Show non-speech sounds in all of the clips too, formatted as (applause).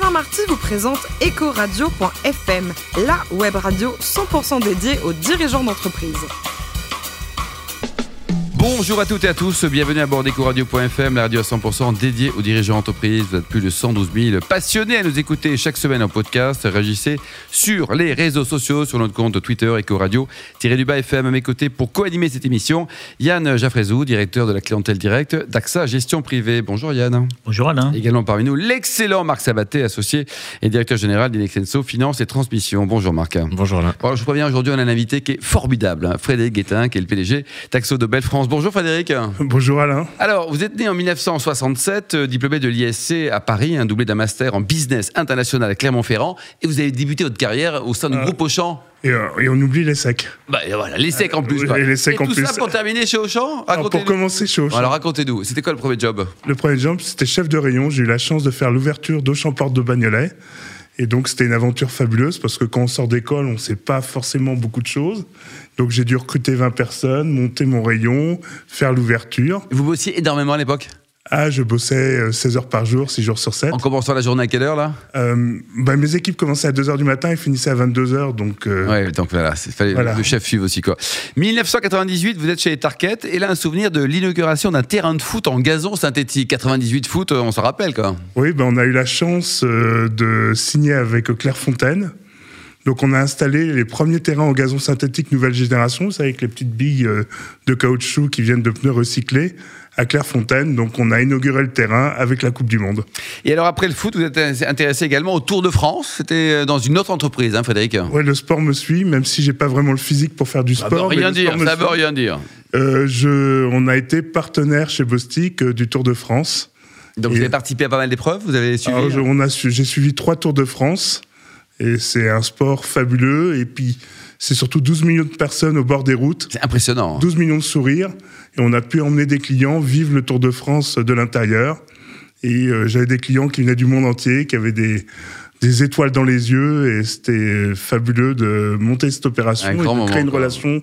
Alain Marty vous présente Ecoradio.fm, la web radio 100% dédiée aux dirigeants d'entreprise. Bonjour à toutes et à tous, bienvenue à bord d'Ecoradio.fm, la radio à 100% dédiée aux dirigeants d'entreprise. Vous êtes plus de 112 000 passionnés à nous écouter chaque semaine en podcast. Réagissez sur les réseaux sociaux, sur notre compte Twitter Ecoradio-du-bas FM à mes côtés pour co-animer cette émission. Yann Jaffrezou, directeur de la clientèle directe d'AXA Gestion Privée. Bonjour Yann. Bonjour Alain. Également parmi nous, l'excellent Marc Sabaté, associé et directeur général d'Inexenso Finance et Transmission. Bonjour Marc. Bonjour Alain. je vous préviens, aujourd'hui on a un invité qui est formidable, hein, Frédéric Guettin, qui est le PDG d'Axo de Belle France. Bonjour Frédéric. Bonjour Alain. Alors, vous êtes né en 1967, euh, diplômé de l'ISC à Paris, un doublé d'un master en business international à Clermont-Ferrand, et vous avez débuté votre carrière au sein du Euh, groupe Auchan. Et, euh, et on oublie les secs. Bah et voilà, les secs en plus. quoi. les secs et en tout plus. ça pour terminer chez Auchan Alors, pour commencer chez Auchan, Alors racontez-nous, c'était quoi le premier job? Le premier job, c'était chef de rayon. J'ai eu la chance de faire l'ouverture d'Auchan Porte de Bagnolet. Et donc, c'était une aventure fabuleuse parce que quand on sort d'école, on ne sait pas forcément beaucoup de choses. Donc, j'ai dû recruter 20 personnes, monter mon rayon, faire l'ouverture. Vous bossiez énormément à l'époque? Ah, je bossais euh, 16 heures par jour, 6 jours sur 7. En commençant la journée à quelle heure là? Euh, bah, mes équipes commençaient à 2 heures du matin et finissaient à 22 heures. Donc, euh, Ouais, donc voilà, il fallait Voilà. le chef suive aussi quoi. 1998, vous êtes chez Target et là un souvenir de l'inauguration d'un terrain de foot en gazon synthétique. 98 foot, on s'en rappelle quoi. Oui, ben on a eu la chance euh, de signer avec Clairefontaine. Donc on a installé les premiers terrains en gazon synthétique nouvelle génération, savez, avec les petites billes euh, de caoutchouc qui viennent de pneus recyclés à Clairefontaine. Donc on a inauguré le terrain avec la Coupe du Monde. Et alors après le foot, vous êtes intéressé également au Tour de France. C'était dans une autre entreprise, hein, Frédéric. Ouais, le sport me suit, même si j'ai pas vraiment le physique pour faire du Ça sport. veut mais rien dire. Ça veut rien dire. Euh, je, on a été partenaire chez Bostik euh, du Tour de France. Donc vous avez participé à pas mal d'épreuves. Vous avez suivi. Alors, je- on a su- j'ai suivi trois Tours de France et c'est un sport fabuleux. Et puis c'est surtout 12 millions de personnes au bord des routes. C'est impressionnant. 12 millions de sourires et on a pu emmener des clients vivre le Tour de France de l'intérieur. Et euh, j'avais des clients qui venaient du monde entier, qui avaient des, des étoiles dans les yeux et c'était fabuleux de monter cette opération Un et de moment, créer une quoi. relation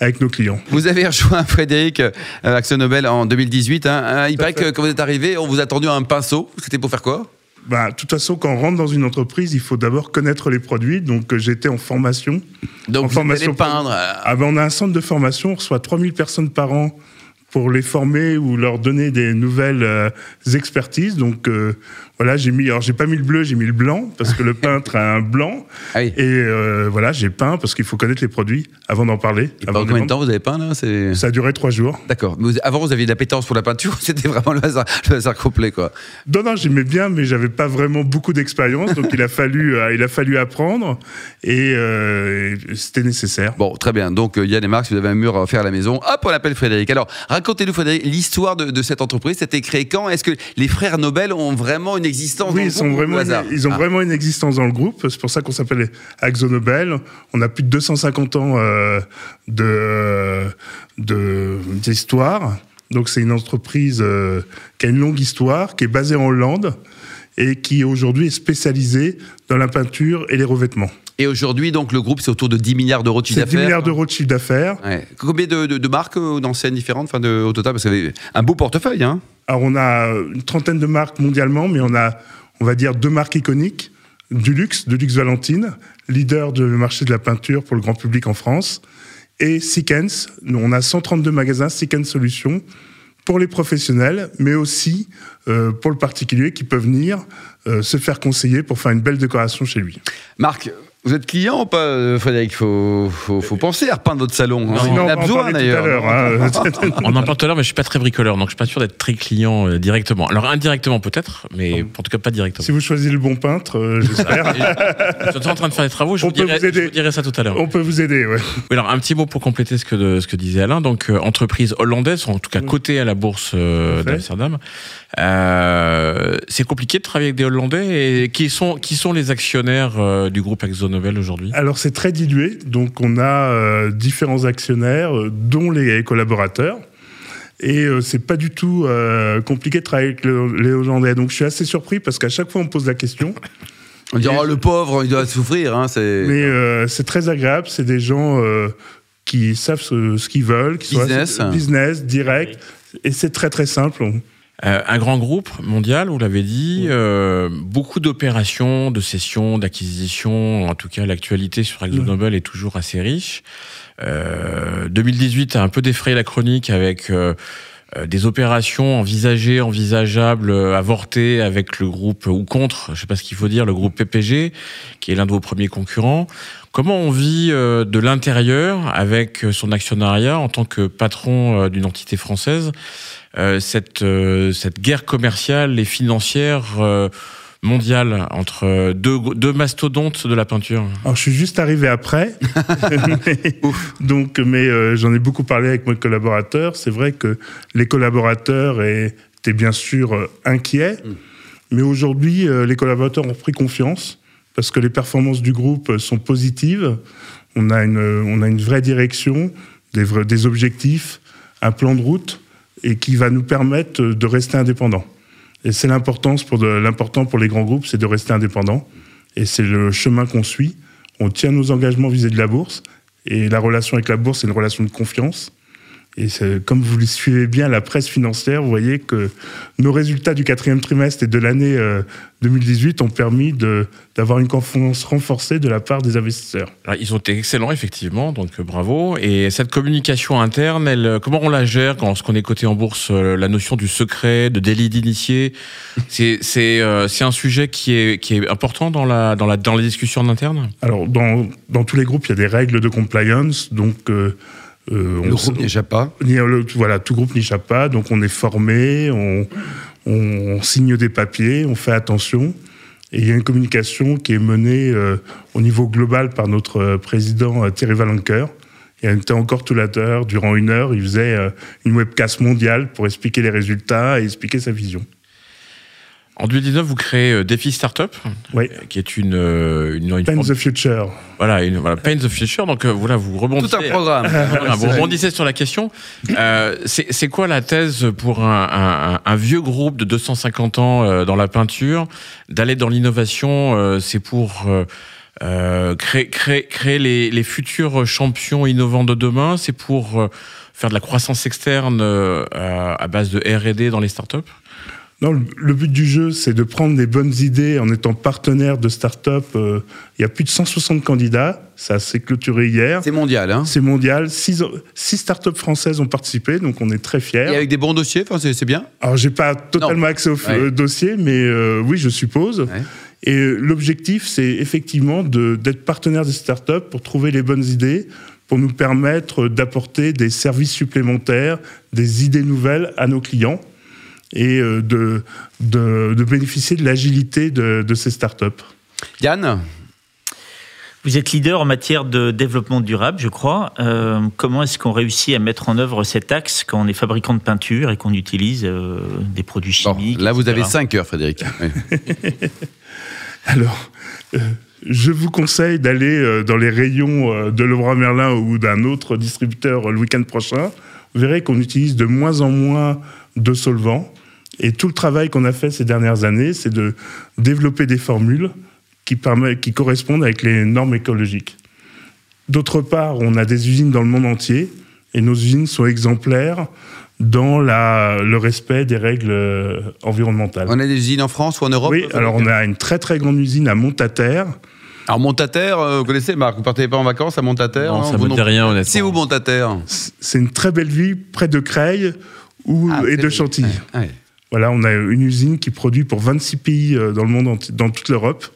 avec nos clients. Vous avez rejoint (laughs) Frédéric euh, Nobel en 2018. hein. Euh, Il paraît fait. que quand vous êtes arrivé, on vous a tendu un pinceau. C'était pour faire quoi? Bah, de toute façon, quand on rentre dans une entreprise, il faut d'abord connaître les produits. Donc euh, j'étais en formation. Donc En vous formation allez peindre. euh, Ah ben, on a un centre de formation, on reçoit 3000 personnes par an pour les former ou leur donner des nouvelles euh, expertises. Donc euh, voilà, j'ai mis, alors j'ai pas mis le bleu, j'ai mis le blanc parce que le (laughs) peintre a un blanc. Ah oui. Et euh, voilà, j'ai peint parce qu'il faut connaître les produits avant d'en parler. Et pendant combien de temps vous avez peint là? Ça a duré trois jours. D'accord. Avant, vous aviez de l'appétence pour la peinture. (laughs) C'était vraiment le hasard, le hasard complet, quoi. Non, non, j'aimais bien, mais j'avais pas vraiment beaucoup d'expérience, donc il a fallu, il a fallu apprendre et, et c'était nécessaire. Bon, très bien. Donc, Yann et Marc, si vous avez un mur à faire à la maison, hop, on appelle Frédéric. Alors, racontez-nous, l'histoire de, de cette entreprise. C'était créé quand? Est-ce que les frères Nobel ont vraiment une existence dans Oui, le ils, sont groupe ou vraiment au hasard? une, ils ont Ah. vraiment une existence dans le groupe. C'est pour ça qu'on s'appelle Axo Nobel. On a plus de 250 ans euh, de de- d'histoire. Donc c'est une entreprise euh, qui a une longue histoire, qui est basée en Hollande et qui aujourd'hui est spécialisée dans la peinture et les revêtements. Et aujourd'hui, donc, le groupe, c'est autour de 10 milliards d'euros de chiffre C'est 10 d'affaires. milliards d'euros de chiffre d'affaires. Ouais. Combien de, de- de marques euh, d'enseignes différentes, enfin, de, au total? Parce que vous avez un beau portefeuille, hein Alors on a une trentaine de marques mondialement, mais on a, on va dire, deux marques iconiques. Du luxe, de luxe Valentine, leader du marché de la peinture pour le grand public en France. Et Seekens, nous on a 132 magasins Seekens Solutions pour les professionnels, mais aussi euh, pour le particulier qui peut venir euh, se faire conseiller pour faire une belle décoration chez lui. Marc, vous êtes client ou pas, euh, Frédéric? Faut, faut, faut penser à repeindre votre salon. hein. Sinon, On on a besoin, d'ailleurs. hein. (laughs) On en parle tout à l'heure, mais je suis pas très bricoleur, donc je suis pas sûr d'être très client euh, directement. Alors indirectement peut-être, mais en tout cas pas directement. si vous choisissez le bon peintre, euh, j'espère, (laughs) Je suis en train de faire des travaux, je On vous, peut dirai, vous aider. je vous dirai ça tout à l'heure. on peut vous aider. Ouais. Oui, alors un petit mot pour compléter ce que, de- ce que disait Alain. Donc euh, entreprise hollandaise, en tout cas cotée à la bourse euh, d'Amsterdam. Euh, c'est compliqué de travailler avec des Hollandais. Et qui sont qui sont les actionnaires euh, du groupe Aujourd'hui Alors c'est très dilué, donc on a euh, différents actionnaires, euh, dont les collaborateurs. Et euh, c'est pas du tout euh, compliqué de travailler avec le- les Hollandais. Donc je suis assez surpris parce qu'à chaque fois on me pose la question. On dit, oh, le pauvre, il doit souffrir. Hein, c'est... Mais euh, c'est très agréable. C'est des gens euh, qui savent ce, ce qu'ils veulent, qui Business. sont business direct. Et c'est très très simple. Euh, un grand groupe mondial, vous l'avez dit, euh, beaucoup d'opérations, de cessions, d'acquisitions. En tout cas, l'actualité sur ExxonMobil est toujours assez riche. Euh, 2018 a un peu défrayé la chronique avec euh, des opérations envisagées, envisageables, euh, avortées avec le groupe ou contre, je sais pas ce qu'il faut dire, le groupe PPG, qui est l'un de vos premiers concurrents. Comment on vit euh, de l'intérieur avec euh, son actionnariat en tant que patron euh, d'une entité française? Euh, cette, euh, cette guerre commerciale et financière mondiale entre deux, deux mastodontes de la peinture Alors, je suis juste arrivé après. (laughs) Mais- donc, mais euh, j'en ai beaucoup parlé avec mes collaborateurs. C'est vrai que les collaborateurs étaient bien sûr euh, inquiets. Mais aujourd'hui, euh, les collaborateurs ont pris confiance parce que les performances du groupe sont positives. On a une, on a une vraie direction, des, vrais- des objectifs, un plan de route et qui va nous permettre de rester indépendants. Et c'est l'importance pour l'important pour les grands groupes, c'est de rester indépendants. Et c'est le chemin qu'on suit. On tient nos engagements vis-à-vis de la bourse. Et la relation avec la bourse, c'est une relation de confiance. Et comme vous le suivez bien la presse financière, vous voyez que nos résultats du quatrième trimestre et de l'année euh, 2018 ont permis d'avoir une confiance renforcée de la part des investisseurs. Alors, Ils ont été excellents, effectivement, donc euh, bravo. Et cette communication interne, elle, euh, comment on la gère quand on est coté en bourse euh, La notion du secret, de délit d'initié, c'est euh, un sujet qui est, qui est important dans la, dans la, dans les discussions en interne? Alors, dans, dans tous les groupes, il y a des règles de compliance. Donc, euh, euh, Le on- groupe n'échappe pas. Ni- le- voilà, tout groupe n'échappe pas, donc on est formé, on, on- on signe des papiers, on fait attention. Et il y a une communication qui est menée euh, au niveau global par notre euh, président euh, Thierry Valenqueur. Il était encore tout à l'heure, durant une heure, il faisait euh, une webcast mondiale pour expliquer les résultats et expliquer sa vision. En 2019, vous créez euh, Défi Startup, Oui. euh, qui est une, euh, une, une Pen the Future. voilà, une, voilà, Paint the Future. Donc euh, voilà, vous rebondissez. Tout un programme. Voilà, (laughs) vous rebondissez sur la question. Euh, c'est quoi la thèse pour un, un- un vieux groupe de 250 ans euh, dans la peinture d'aller dans l'innovation euh, C'est pour euh, euh, créer, créer, créer les, les futurs champions innovants de demain C'est pour faire de la croissance externe euh, à base de R&D dans les startups? Non, le, but du jeu, c'est de prendre des bonnes idées en étant partenaire de start-up. Euh, il y a plus de 160 candidats, ça s'est clôturé hier. C'est mondial, hein. C'est mondial. Six, six startups françaises ont participé, donc on est très Et fiers. avec des bons dossiers, enfin, c'est bien. Alors, j'ai pas totalement accès au Ouais. euh, dossier, mais euh, oui, je suppose. Ouais. Et l'objectif, c'est effectivement d'être partenaire des startups pour trouver les bonnes idées, pour nous permettre d'apporter des services supplémentaires, des idées nouvelles à nos clients et euh, de, de, de bénéficier de l'agilité de, de ces startups. Yann Vous êtes leader en matière de développement durable, je crois. Euh, comment est-ce qu'on réussit à mettre en œuvre cet axe quand on est fabricant de peinture et qu'on utilise euh, des produits Bon, chimiques Là, vous etc. avez 5 heures, Frédéric. (laughs) Alors, euh, je vous conseille d'aller dans les rayons de Leroy Merlin ou d'un autre distributeur le week-end prochain. Vous verrez qu'on utilise de moins en moins de solvants. Et tout le travail qu'on a fait ces dernières années, c'est de développer des formules qui, qui correspondent avec les normes écologiques. D'autre part, on a des usines dans le monde entier et nos usines sont exemplaires dans la, le respect des règles euh, environnementales. On a des usines en France ou en Europe Oui, alors on a une très très grande usine à Montataire. Alors, Montataire, euh, vous connaissez, Marc Vous partez pas en vacances à Montataire Non, ça Vous dit rien, honnêtement. C'est où Montataire C'est une très belle ville près de Creil ou, Ah, et de. Chantilly. Ouais, ouais. Voilà, on a une usine qui produit pour 26 pays euh, dans le monde, dans toute l'Europe,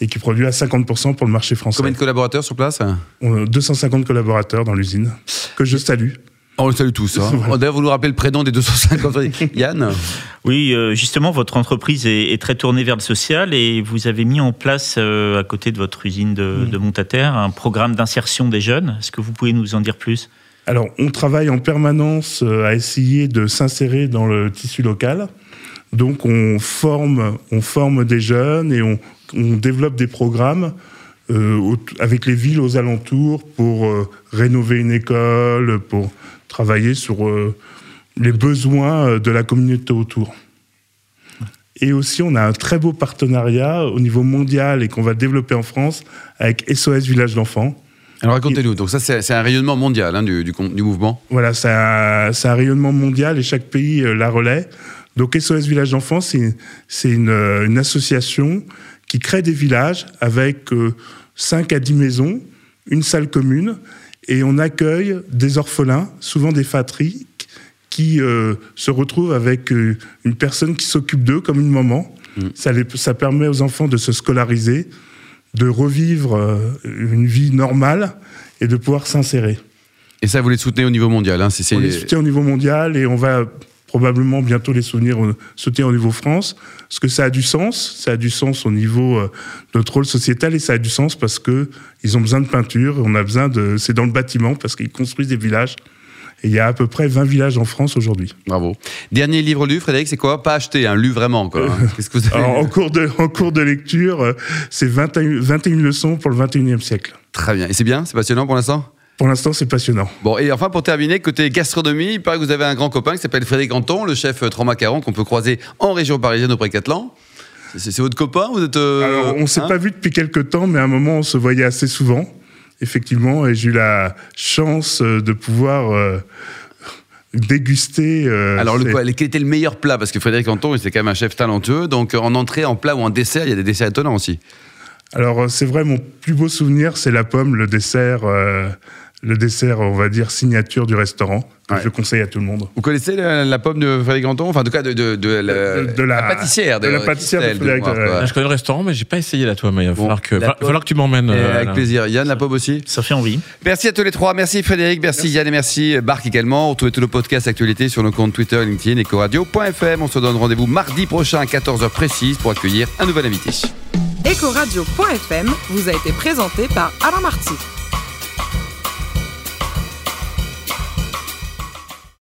et qui produit à 50% pour le marché français. Combien de collaborateurs sur place On a 250 collaborateurs dans l'usine, que je salue. On le salue tous. Hein. (laughs) D'ailleurs, vous nous rappelez le prénom des 250 (laughs) Yann? Oui, euh, justement, votre entreprise est, très tournée vers le social et vous avez mis en place, euh, à côté de votre usine de, Mm. de Montataire, un programme d'insertion des jeunes. Est-ce que vous pouvez nous en dire plus? Alors, on travaille en permanence euh, à essayer de s'insérer dans le tissu local. Donc, on forme, des jeunes et on, développe des programmes euh, avec les villes aux alentours pour euh, rénover une école, pour travailler sur les besoins de la communauté autour. Et aussi, on a un très beau partenariat au niveau mondial et qu'on va développer en France avec SOS Village d'enfants. Alors racontez-nous. Donc ça, c'est un rayonnement mondial hein, du, du, mouvement. Voilà, c'est un, rayonnement mondial et chaque pays euh, la relaie. Donc SOS Village d'enfants, c'est une, une, association qui crée des villages avec 5 à 10 maisons, une salle commune, et on accueille des orphelins, souvent des fatries, qui se retrouvent avec une personne qui s'occupe d'eux comme une maman. Mm. Ça, ça permet aux enfants de se scolariser, de revivre euh, une vie normale et de pouvoir s'insérer. Et ça, vous les soutenez au niveau mondial hein, On les soutient au niveau mondial et on va probablement bientôt les soutenir, soutenir au niveau France, parce que ça a du sens, ça a du sens au niveau euh, de notre rôle sociétal et ça a du sens parce que ils ont besoin de peinture, on a besoin de, c'est dans le bâtiment parce qu'ils construisent des villages et il y a à peu près 20 villages en France aujourd'hui. Bravo. Dernier livre lu, Frédéric, c'est quoi? Pas acheté, un lu vraiment. Quoi. (laughs) Qu'est-ce que vous avez en, cours de, en cours de lecture, euh, c'est 21, 21 leçons pour le 21e siècle. Très bien. Et c'est bien? C'est passionnant pour l'instant? Pour l'instant, c'est passionnant. Bon, et enfin, pour terminer, côté gastronomie, il paraît que vous avez un grand copain qui s'appelle Frédéric Anton, le chef euh, Macaron qu'on peut croiser en région parisienne auprès Catlan. C'est votre copain? Vous êtes, euh, Alors, on ne s'est hein? pas vu depuis quelques temps, mais à un moment, on se voyait assez souvent, effectivement, et j'ai eu la chance de pouvoir déguster. Euh, Alors, le, quel était le meilleur plat? Parce que Frédéric Anton, c'est quand même un chef talentueux. Donc, en entrée, en plat ou en dessert, il y a des desserts étonnants aussi. Alors, euh, c'est vrai, mon plus beau souvenir, c'est la pomme, le dessert, euh, le dessert, on va dire, signature du restaurant je conseille à tout le monde. Vous connaissez la, pomme de Frédéric Anton? Enfin, en tout cas, de, de, de, la, pâtissière. De, la pâtissière de Frédéric Je connais le restaurant, mais j'ai pas essayé la toi. Mais il va falloir que, falloir que tu m'emmènes. Euh, avec plaisir. Yann, la pomme aussi? Ça fait envie. Merci à tous les trois. Merci Frédéric, merci, Yann et merci Barc également. Retrouvez tous nos podcasts actualités sur nos comptes Twitter, LinkedIn, Ecoradio.fm. On se donne rendez-vous mardi prochain à 14h précise pour accueillir un nouvel invité. Ecoradio.fm vous a été présenté par Alain Marty.